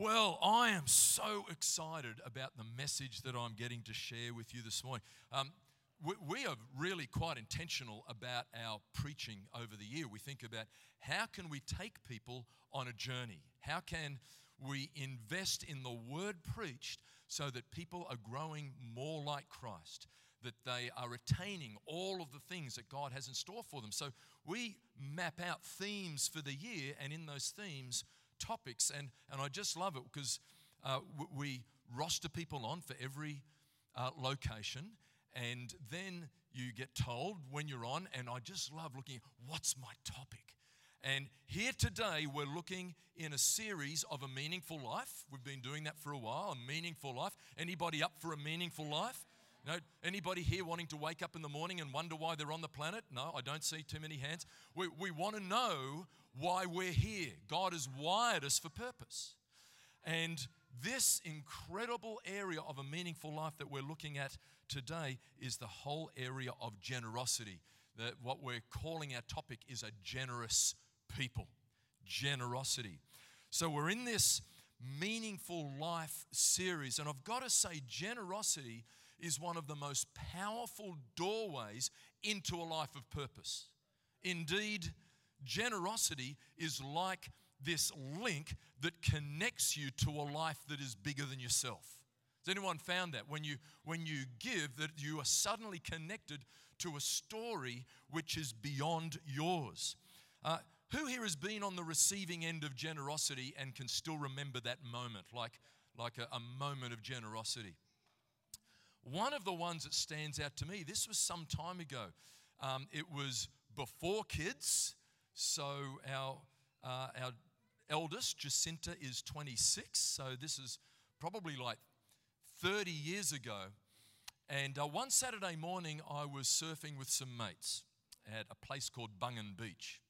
Well, I am so excited about the message that I'm getting to share with you this morning. Um, we, we are really quite intentional about our preaching over the year. We think about how can we take people on a journey? How can we invest in the word preached so that people are growing more like Christ? that they are attaining all of the things that God has in store for them. So we map out themes for the year, and in those themes, topics. And, and I just love it because uh, we roster people on for every uh, location, and then you get told when you're on, and I just love looking at what's my topic. And here today, we're looking in a series of a meaningful life. We've been doing that for a while, a meaningful life. Anybody up for a meaningful life? No, anybody here wanting to wake up in the morning and wonder why they're on the planet? No, I don't see too many hands. We, we want to know why we're here. God has wired us for purpose. And this incredible area of a meaningful life that we're looking at today is the whole area of generosity. That what we're calling our topic is a generous people. Generosity. So we're in this meaningful life series, and I've got to say, generosity is one of the most powerful doorways into a life of purpose. Indeed, generosity is like this link that connects you to a life that is bigger than yourself. Has anyone found that? When you, when you give, that you are suddenly connected to a story which is beyond yours. Uh, who here has been on the receiving end of generosity and can still remember that moment, like, like a, a moment of generosity? One of the ones that stands out to me, this was some time ago. Um, it was before kids. So our, uh, our eldest, Jacinta, is 26. So this is probably like 30 years ago. And uh, one Saturday morning, I was surfing with some mates at a place called Bungan Beach.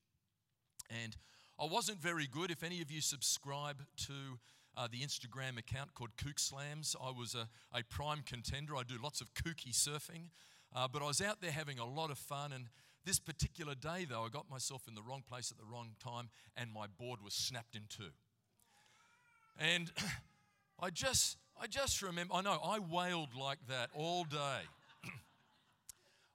And I wasn't very good. If any of you subscribe to uh, the Instagram account called Kook Slams. I was a, a prime contender. I do lots of kooky surfing. Uh, but I was out there having a lot of fun. And this particular day, though, I got myself in the wrong place at the wrong time and my board was snapped in two. And I just, I just remember, I know, I wailed like that all day.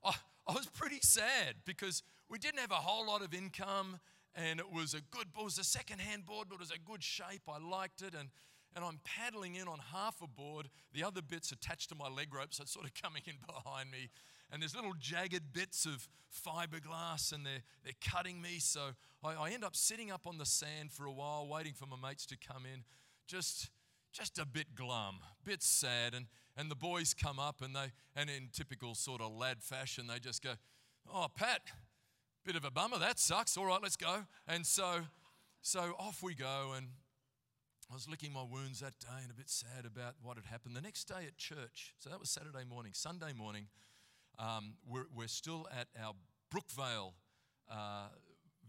I, I was pretty sad because we didn't have a whole lot of income and it was a good it was a second-hand board but it was a good shape. I liked it and and i'm paddling in on half a board. The other bits attached to my leg ropes are sort of coming in behind me. And there's little jagged bits of fiberglass and they're, they're cutting me. So I, I end up sitting up on the sand for a while waiting for my mates to come in. Just just a bit glum bit sad. And and the boys come up and they and in typical sort of lad fashion they just go oh pat Bit of a bummer, that sucks. All right, let's go. And so, so off we go. And I was licking my wounds that day and a bit sad about what had happened. The next day at church, so that was Saturday morning, Sunday morning, um, we're, we're still at our Brookvale uh,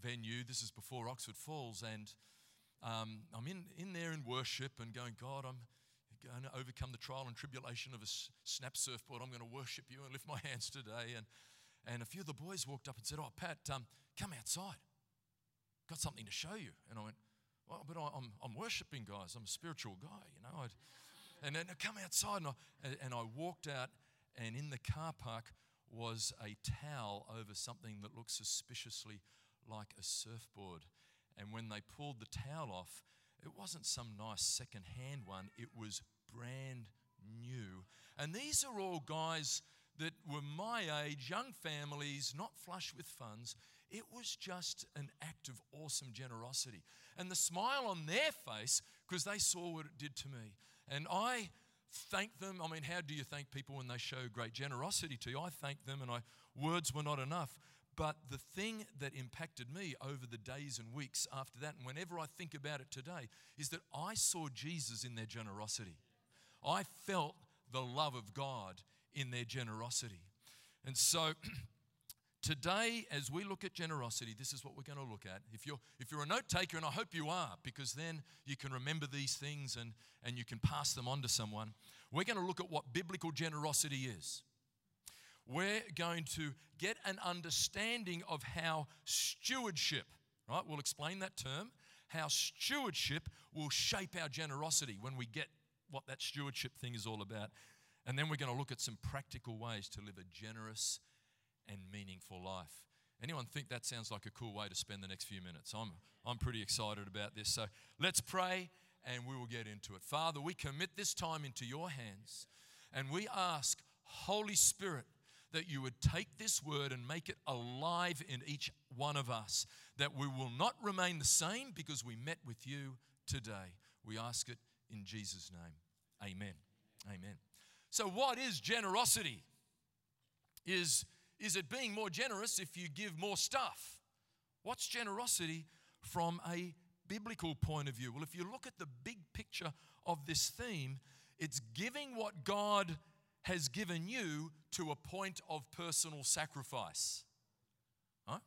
venue. This is before Oxford Falls. And um, I'm in, in there in worship and going, God, I'm going to overcome the trial and tribulation of a snap surfboard. I'm going to worship you and lift my hands today. And and a few of the boys walked up and said, Oh, Pat, um, come outside. Got something to show you. And I went, Well, but I'm, I'm worshiping, guys. I'm a spiritual guy, you know. I'd, and then I come outside and I, and I walked out, and in the car park was a towel over something that looked suspiciously like a surfboard. And when they pulled the towel off, it wasn't some nice second hand one, it was brand new. And these are all guys that were my age, young families, not flush with funds, it was just an act of awesome generosity. And the smile on their face, because they saw what it did to me. And I thank them. I mean, how do you thank people when they show great generosity to you? I thank them, and I, words were not enough. But the thing that impacted me over the days and weeks after that, and whenever I think about it today, is that I saw Jesus in their generosity. I felt the love of God in their generosity. And so today, as we look at generosity, this is what we're going to look at. If you're, if you're a note taker, and I hope you are, because then you can remember these things and, and you can pass them on to someone, we're going to look at what biblical generosity is. We're going to get an understanding of how stewardship, right? We'll explain that term, how stewardship will shape our generosity when we get what that stewardship thing is all about. And then we're going to look at some practical ways to live a generous and meaningful life. Anyone think that sounds like a cool way to spend the next few minutes? I'm, I'm pretty excited about this. So let's pray and we will get into it. Father, we commit this time into your hands and we ask, Holy Spirit, that you would take this word and make it alive in each one of us, that we will not remain the same because we met with you today. We ask it in Jesus' name. Amen. Amen. So, what is generosity? Is, is it being more generous if you give more stuff? What's generosity from a biblical point of view? Well, if you look at the big picture of this theme, it's giving what God has given you to a point of personal sacrifice. Huh?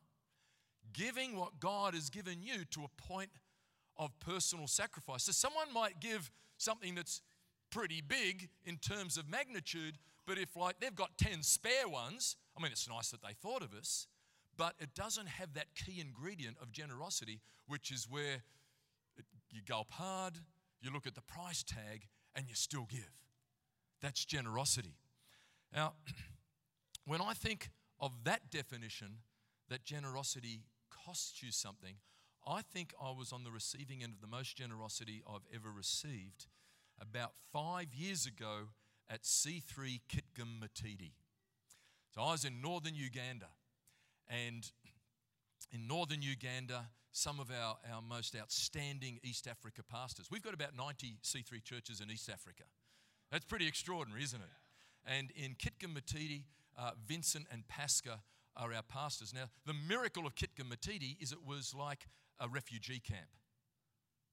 Giving what God has given you to a point of personal sacrifice. So, someone might give something that's pretty big in terms of magnitude, but if, like, they've got 10 spare ones, I mean, it's nice that they thought of us, but it doesn't have that key ingredient of generosity, which is where it, you gulp hard, you look at the price tag, and you still give. That's generosity. Now, when I think of that definition, that generosity costs you something, I think I was on the receiving end of the most generosity I've ever received about five years ago at C3 Kitgum Matidi. So I was in northern Uganda, and in northern Uganda, some of our, our most outstanding East Africa pastors. We've got about 90 C3 churches in East Africa. That's pretty extraordinary, isn't it? And in Kitgum Matidi, uh, Vincent and Pasca are our pastors. Now, the miracle of Kitgum Matidi is it was like a refugee camp.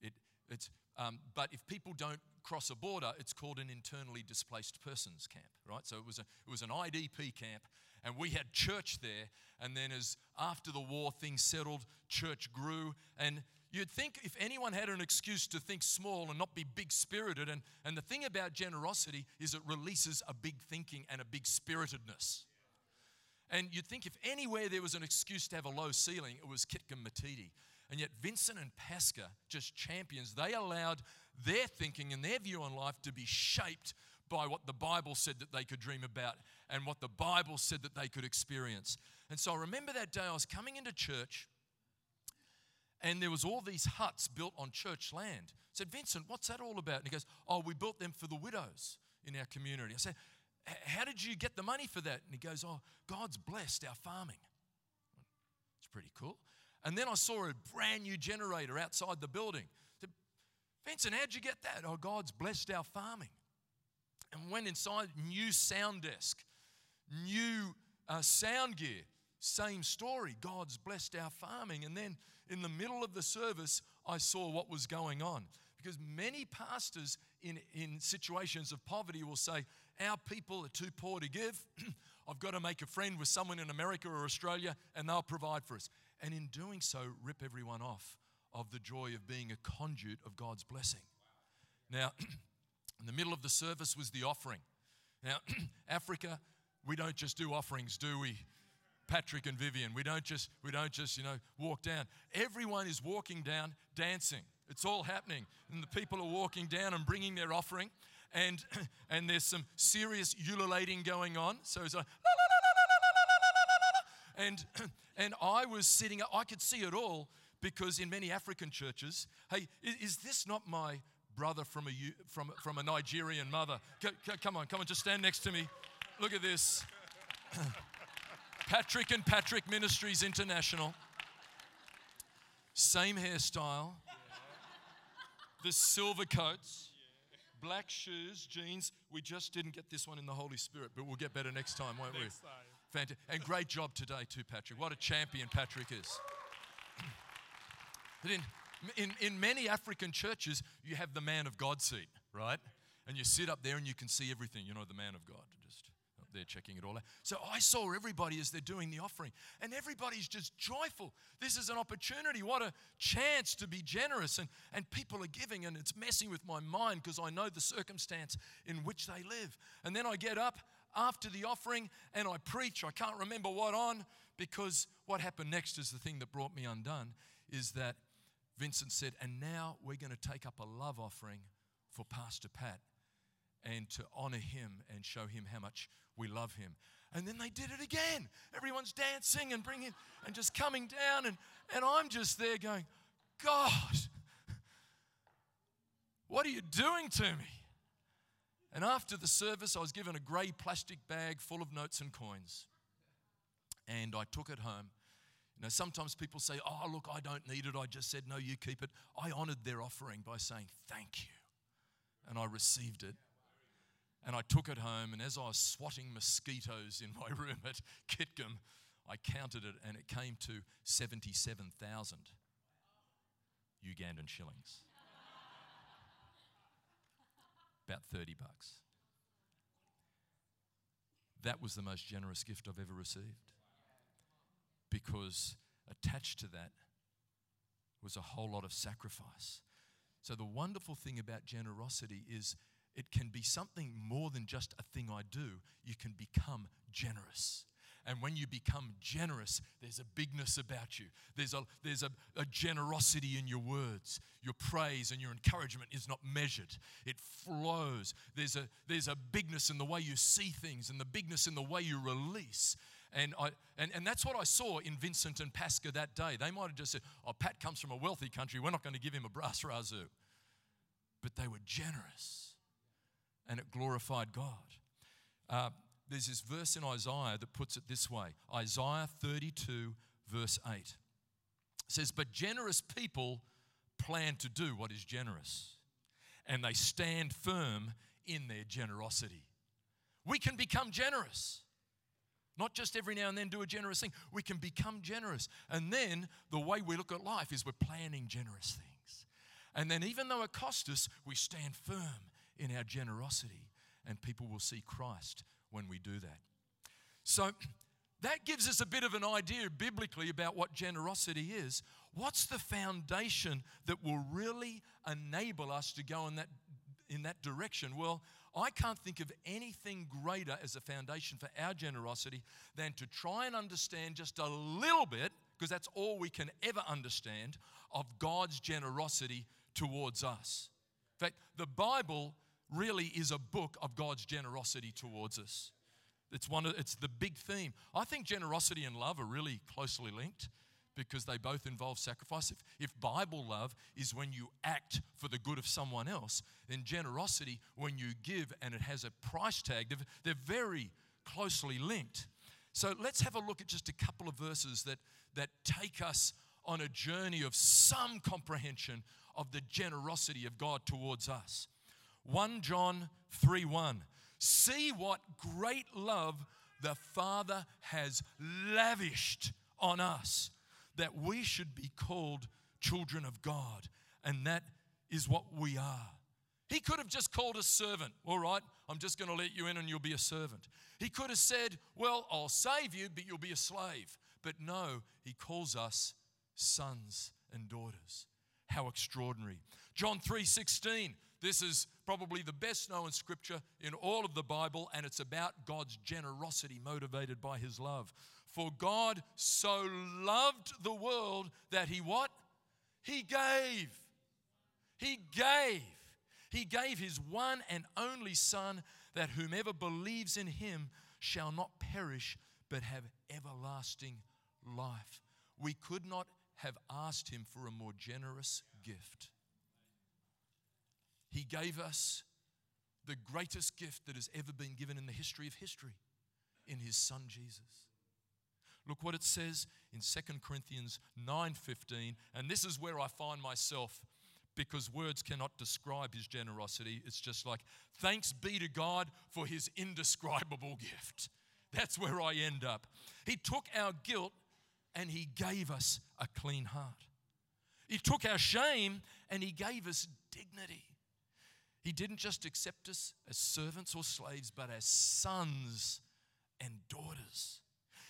It, it's, um, but if people don't cross a border, it's called an internally displaced persons camp, right? So it was, a, it was an IDP camp, and we had church there. And then, as after the war things settled, church grew. And you'd think if anyone had an excuse to think small and not be big spirited, and, and the thing about generosity is it releases a big thinking and a big spiritedness. And you'd think if anywhere there was an excuse to have a low ceiling, it was Kitgum Matidi. And yet, Vincent and Pasca, just champions, they allowed their thinking and their view on life to be shaped by what the Bible said that they could dream about and what the Bible said that they could experience. And so I remember that day I was coming into church and there was all these huts built on church land. I said, Vincent, what's that all about? And he goes, Oh, we built them for the widows in our community. I said, How did you get the money for that? And he goes, Oh, God's blessed our farming. It's pretty cool. And then I saw a brand new generator outside the building. I said, Vincent, how'd you get that? Oh, God's blessed our farming. And went inside, new sound desk, new uh, sound gear. Same story. God's blessed our farming. And then in the middle of the service, I saw what was going on. Because many pastors in, in situations of poverty will say, Our people are too poor to give. I've got to make a friend with someone in America or Australia, and they'll provide for us and in doing so, rip everyone off of the joy of being a conduit of God's blessing. Now, in the middle of the service was the offering. Now, Africa, we don't just do offerings, do we? Patrick and Vivian, we don't just we don't just, you know, walk down. Everyone is walking down dancing. It's all happening. And the people are walking down and bringing their offering and and there's some serious ululating going on. So it's like and And I was sitting, I could see it all because in many African churches, hey, is this not my brother from a, from, from a Nigerian mother? Come on, come on, just stand next to me. Look at this. Patrick and Patrick Ministries International. Same hairstyle. The silver coats, black shoes, jeans. We just didn't get this one in the Holy Spirit, but we'll get better next time, won't we? Fantastic. And great job today, too, Patrick. What a champion Patrick is. In, in, in many African churches, you have the man of God seat, right? And you sit up there and you can see everything. You know, the man of God, just up there checking it all out. So I saw everybody as they're doing the offering, and everybody's just joyful. This is an opportunity. What a chance to be generous. And, and people are giving, and it's messing with my mind because I know the circumstance in which they live. And then I get up after the offering and I preach. I can't remember what on because what happened next is the thing that brought me undone is that Vincent said, and now we're going to take up a love offering for Pastor Pat and to honor him and show him how much we love him. And then they did it again. Everyone's dancing and bringing and just coming down. And, and I'm just there going, God, what are you doing to me? And after the service, I was given a grey plastic bag full of notes and coins. And I took it home. You know, sometimes people say, Oh, look, I don't need it. I just said, No, you keep it. I honored their offering by saying, Thank you. And I received it. And I took it home, and as I was swatting mosquitoes in my room at Kitgum, I counted it, and it came to 77,000 Ugandan shillings. About 30 bucks. That was the most generous gift I've ever received. Because attached to that was a whole lot of sacrifice. So, the wonderful thing about generosity is it can be something more than just a thing I do. You can become generous. And when you become generous, there's a bigness about you. There's a, there's a, a, generosity in your words. Your praise and your encouragement is not measured, it flows. There's a, there's a bigness in the way you see things and the bigness in the way you release. And, I, and, and that's what I saw in Vincent and Pasca that day. They might have just said, Oh, Pat comes from a wealthy country. We're not going to give him a brass razoo. But they were generous and it glorified God. Uh, there's this verse in Isaiah that puts it this way Isaiah 32, verse 8. It says, But generous people plan to do what is generous, and they stand firm in their generosity. We can become generous. Not just every now and then do a generous thing. We can become generous. And then the way we look at life is we're planning generous things. And then, even though it costs us, we stand firm in our generosity, and people will see Christ when we do that. So, that gives us a bit of an idea biblically about what generosity is. What's the foundation that will really enable us to go in that, in that direction? Well, I can't think of anything greater as a foundation for our generosity than to try and understand just a little bit, because that's all we can ever understand, of God's generosity towards us. In fact, the Bible really is a book of God's generosity towards us. It's, one of, it's the big theme. I think generosity and love are really closely linked because they both involve sacrifice. If, if Bible love is when you act for the good of someone else, then generosity, when you give and it has a price tag, they're, they're very closely linked. So let's have a look at just a couple of verses that, that take us on a journey of some comprehension of the generosity of God towards us. 1 John 3 1. See what great love the Father has lavished on us that we should be called children of God. And that is what we are. He could have just called us servant. All right, I'm just going to let you in and you'll be a servant. He could have said, Well, I'll save you, but you'll be a slave. But no, he calls us sons and daughters. How extraordinary. John 3:16. This is probably the best known scripture in all of the Bible, and it's about God's generosity motivated by his love. For God so loved the world that he what? He gave. He gave. He gave his one and only Son that whomever believes in him shall not perish but have everlasting life. We could not have asked him for a more generous gift. He gave us the greatest gift that has ever been given in the history of history in his son Jesus. Look what it says in 2 Corinthians 9:15 and this is where I find myself because words cannot describe his generosity. It's just like thanks be to God for his indescribable gift. That's where I end up. He took our guilt and he gave us a clean heart. He took our shame and he gave us dignity. He didn't just accept us as servants or slaves, but as sons and daughters.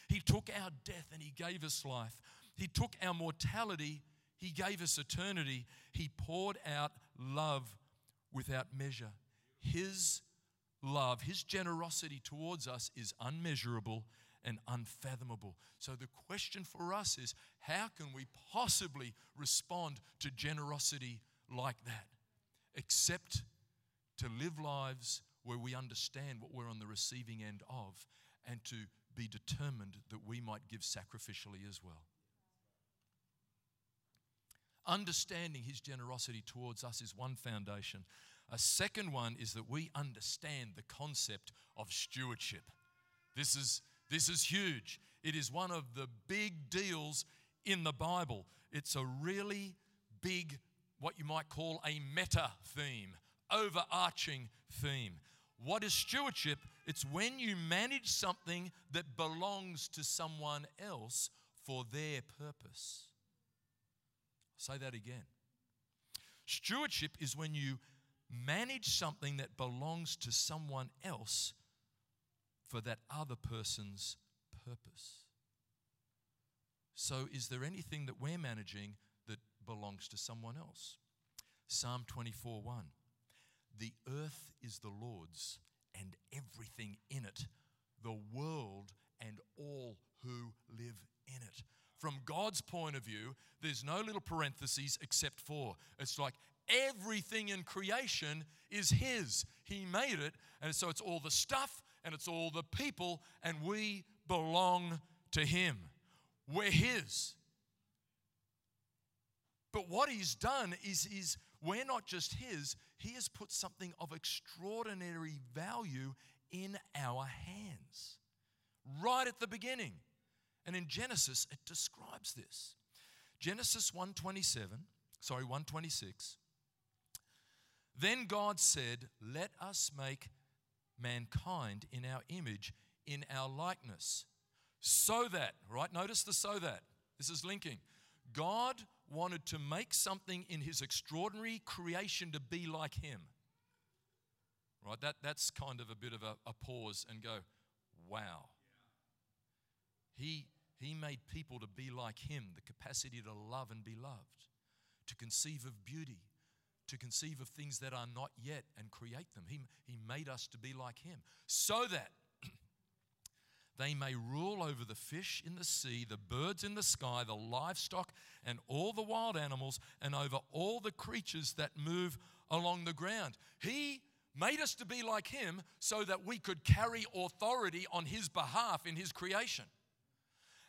He took our death and He gave us life. He took our mortality, He gave us eternity. He poured out love without measure. His love, His generosity towards us is unmeasurable and unfathomable. So the question for us is how can we possibly respond to generosity like that? Except to live lives where we understand what we're on the receiving end of and to be determined that we might give sacrificially as well. Understanding his generosity towards us is one foundation. A second one is that we understand the concept of stewardship. This is, this is huge. It is one of the big deals in the Bible. It's a really big, what you might call a meta theme, overarching theme. What is stewardship? It's when you manage something that belongs to someone else for their purpose. I'll say that again. Stewardship is when you manage something that belongs to someone else for that other person's purpose. So, is there anything that we're managing that belongs to someone else? Psalm 24 1. The earth is the Lord's and everything in it, the world and all who live in it. From God's point of view, there's no little parentheses except for. It's like everything in creation is His. He made it, and so it's all the stuff and it's all the people, and we belong to Him. We're His. But what He's done is, is we're not just His, He has put something of extraordinary value in our hands right at the beginning. And in Genesis, it describes this. Genesis 127, sorry, 126. Then God said, Let us make mankind in our image, in our likeness. So that, right? Notice the so that. This is linking. God wanted to make something in his extraordinary creation to be like him. Right? That, that's kind of a bit of a, a pause and go, wow. He, he made people to be like him, the capacity to love and be loved, to conceive of beauty, to conceive of things that are not yet and create them. He, he made us to be like him so that they may rule over the fish in the sea, the birds in the sky, the livestock, and all the wild animals, and over all the creatures that move along the ground. He made us to be like him so that we could carry authority on his behalf in his creation.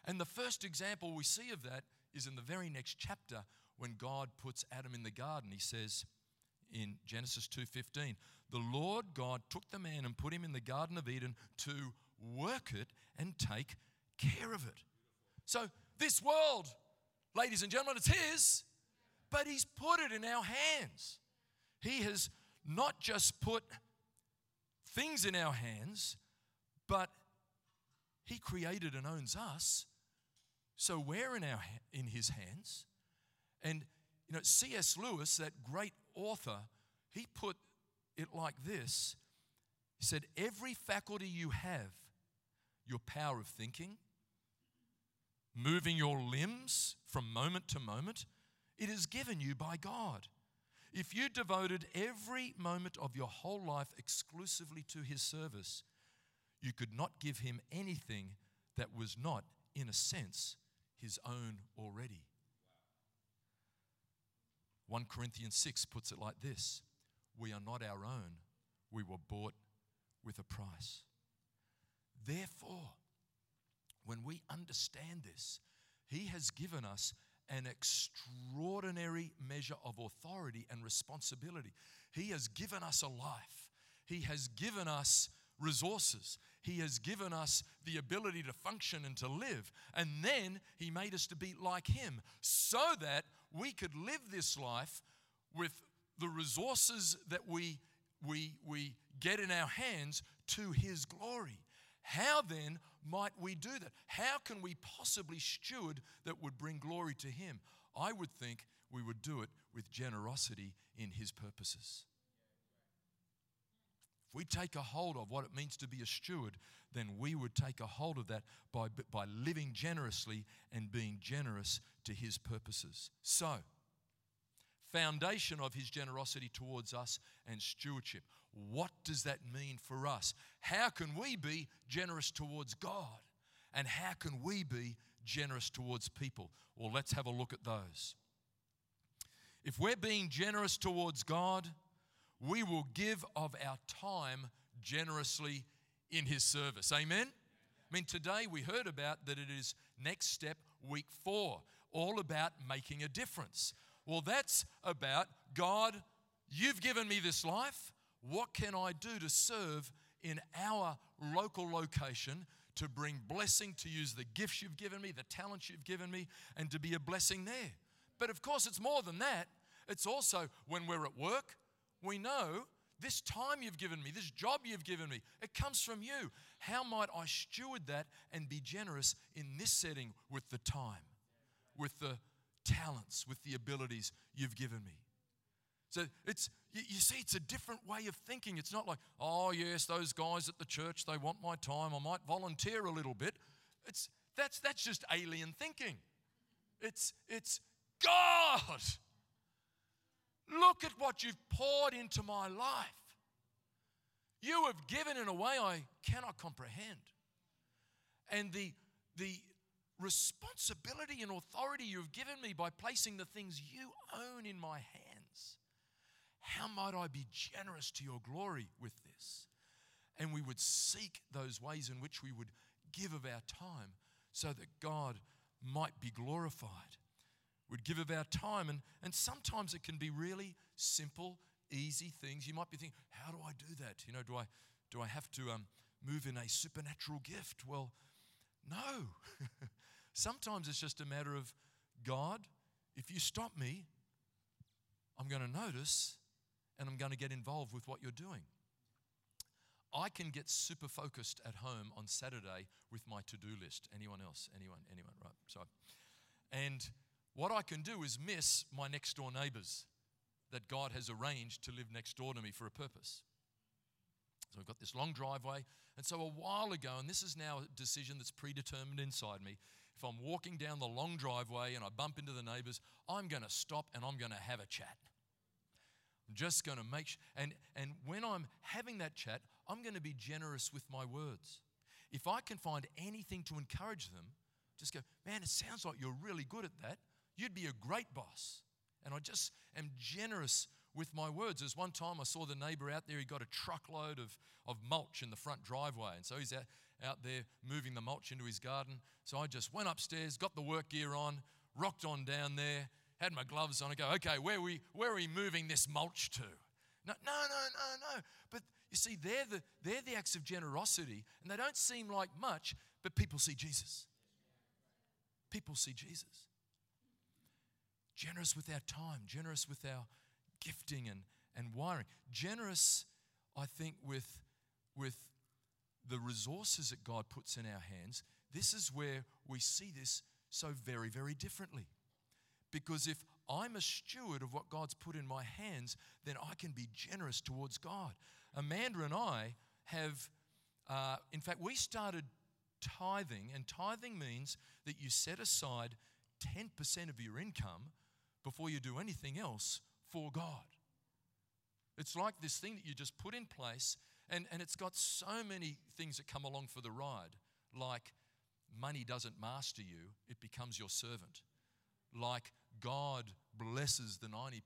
And the first example we see of that is in the very next chapter when God puts Adam in the garden. He says in Genesis 2:15, "The Lord God took the man and put him in the garden of Eden to work it and take care of it." So, this world, ladies and gentlemen, it's his, but he's put it in our hands. He has not just put things in our hands, but he created and owns us so we're in, our, in his hands. And, you know, C.S. Lewis, that great author, he put it like this He said, Every faculty you have, your power of thinking, moving your limbs from moment to moment, it is given you by God. If you devoted every moment of your whole life exclusively to His service, you could not give Him anything that was not, in a sense, his own already. 1 Corinthians 6 puts it like this We are not our own, we were bought with a price. Therefore, when we understand this, He has given us an extraordinary measure of authority and responsibility. He has given us a life, He has given us resources. He has given us the ability to function and to live. And then He made us to be like Him so that we could live this life with the resources that we, we, we get in our hands to His glory. How then might we do that? How can we possibly steward that would bring glory to Him? I would think we would do it with generosity in His purposes If we take a hold of what it means to be a steward, then we would take a hold of that by, by living generously and being generous to His purposes. So, foundation of His generosity towards us and stewardship. What does that mean for us? How can we be generous towards God? And how can we be generous towards people? Well, let's have a look at those. If we're being generous towards God, we will give of our time generously in His service. Amen? I mean, today we heard about that it is next step, week four, all about making a difference. Well, that's about God, you've given me this life. What can I do to serve in our local location to bring blessing, to use the gifts you've given me, the talents you've given me, and to be a blessing there? But of course, it's more than that. It's also when we're at work, we know this time you've given me, this job you've given me, it comes from you. How might I steward that and be generous in this setting with the time, with the talents, with the abilities you've given me? So it's you, see, it's a different way of thinking. It's not like, oh yes, those guys at the church, they want my time. I might volunteer a little bit. It's that's that's just alien thinking. It's it's God. Look at what you've poured into my life. You have given in a way I cannot comprehend. And the, the responsibility and authority you've given me by placing the things you own in my hands. How might I be generous to your glory with this? And we would seek those ways in which we would give of our time so that God might be glorified. We'd give of our time, and, and sometimes it can be really simple, easy things. You might be thinking, how do I do that? You know, do I, do I have to um, move in a supernatural gift? Well, no. sometimes it's just a matter of God, if you stop me, I'm going to notice and I'm going to get involved with what you're doing. I can get super focused at home on Saturday with my to do list. Anyone else? Anyone? Anyone? Right. So, and what I can do is miss my next door neighbors that God has arranged to live next door to me for a purpose. So I've got this long driveway. And so a while ago, and this is now a decision that's predetermined inside me, if I'm walking down the long driveway and I bump into the neighbors, I'm going to stop and I'm going to have a chat. I'm just going to make sure. And, and when I'm having that chat, I'm going to be generous with my words. If I can find anything to encourage them, just go, man, it sounds like you're really good at that. You'd be a great boss. And I just am generous with my words. As one time I saw the neighbor out there, he got a truckload of, of mulch in the front driveway. And so he's out, out there moving the mulch into his garden. So I just went upstairs, got the work gear on, rocked on down there, had my gloves on. I go, okay, where are we, where are we moving this mulch to? No, no, no, no, no. But you see, they're the, they're the acts of generosity, and they don't seem like much, but people see Jesus. People see Jesus generous with our time, generous with our gifting and, and wiring, generous, I think, with, with the resources that God puts in our hands. This is where we see this so very, very differently. Because if I'm a steward of what God's put in my hands, then I can be generous towards God. Amanda and I have, uh, in fact, we started tithing, and tithing means that you set aside 10% of your income before you do anything else for God. It's like this thing that you just put in place, and, and it's got so many things that come along for the ride, like money doesn't master you, it becomes your servant. Like God blesses the 90%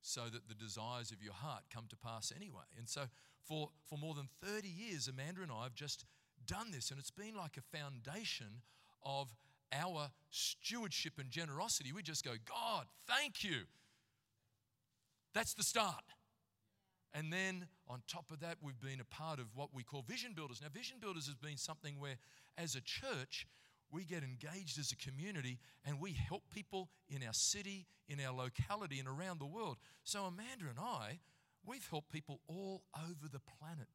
so that the desires of your heart come to pass anyway. And so for, for more than 30 years, Amanda and I have just done this, and it's been like a foundation of our stewardship and generosity, we just go, God, thank you. That's the start. And then on top of that, we've been a part of what we call Vision Builders. Now, Vision Builders has been something where, as a church, we get engaged as a community and we help people in our city, in our locality, and around the world. So, Amanda and I, we've helped people all over the planet.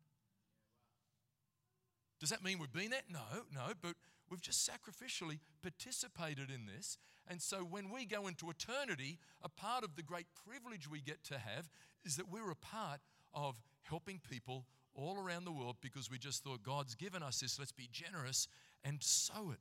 Does that mean we've been there? No, no, but We've just sacrificially participated in this. And so when we go into eternity, a part of the great privilege we get to have is that we're a part of helping people all around the world because we just thought God's given us this, let's be generous and sow it.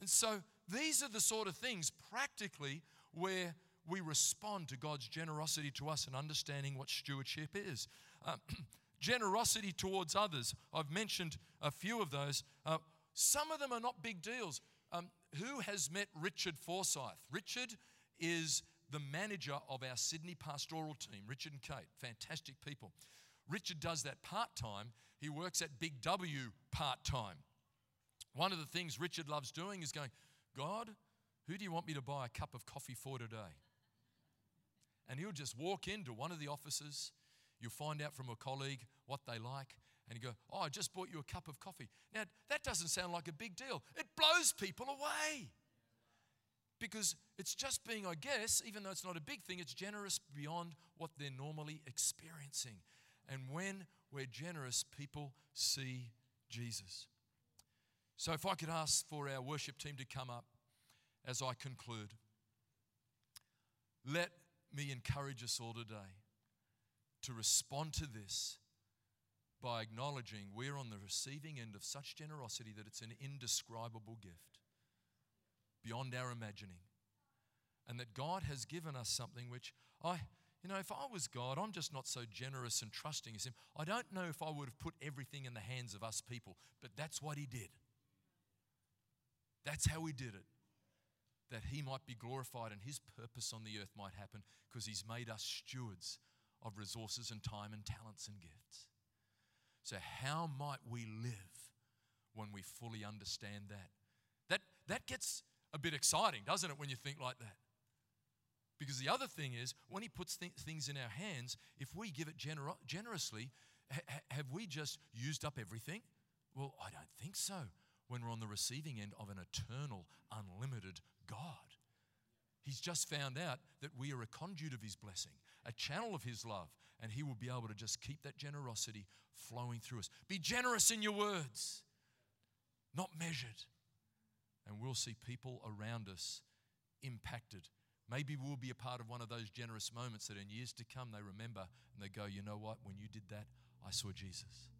And so these are the sort of things practically where we respond to God's generosity to us and understanding what stewardship is. Uh, generosity towards others. I've mentioned a few of those. Uh, some of them are not big deals. Um, who has met Richard Forsyth? Richard is the manager of our Sydney pastoral team, Richard and Kate, fantastic people. Richard does that part time. He works at Big W part time. One of the things Richard loves doing is going, God, who do you want me to buy a cup of coffee for today? And he'll just walk into one of the offices. You'll find out from a colleague what they like. And you go, Oh, I just bought you a cup of coffee. Now, that doesn't sound like a big deal. It blows people away. Because it's just being, I guess, even though it's not a big thing, it's generous beyond what they're normally experiencing. And when we're generous, people see Jesus. So, if I could ask for our worship team to come up as I conclude, let me encourage us all today to respond to this by acknowledging we're on the receiving end of such generosity that it's an indescribable gift beyond our imagining. And that God has given us something which I, you know, if I was God, I'm just not so generous and trusting as Him. I don't know if I would have put everything in the hands of us people, but that's what He did. That's how He did it. That He might be glorified and His purpose on the earth might happen because He's made us stewards of resources and time and talents and gifts. So, how might we live when we fully understand that? That, that gets a bit exciting, doesn't it, when you think like that? Because the other thing is, when He puts th- things in our hands, if we give it gener- generously, ha- have we just used up everything? Well, I don't think so when we're on the receiving end of an eternal, unlimited God. He's just found out that we are a conduit of His blessing, a channel of His love, and He will be able to just keep that generosity flowing through us. Be generous in your words, not measured. And we'll see people around us impacted. Maybe we'll be a part of one of those generous moments that in years to come they remember and they go, you know what, when you did that, I saw Jesus.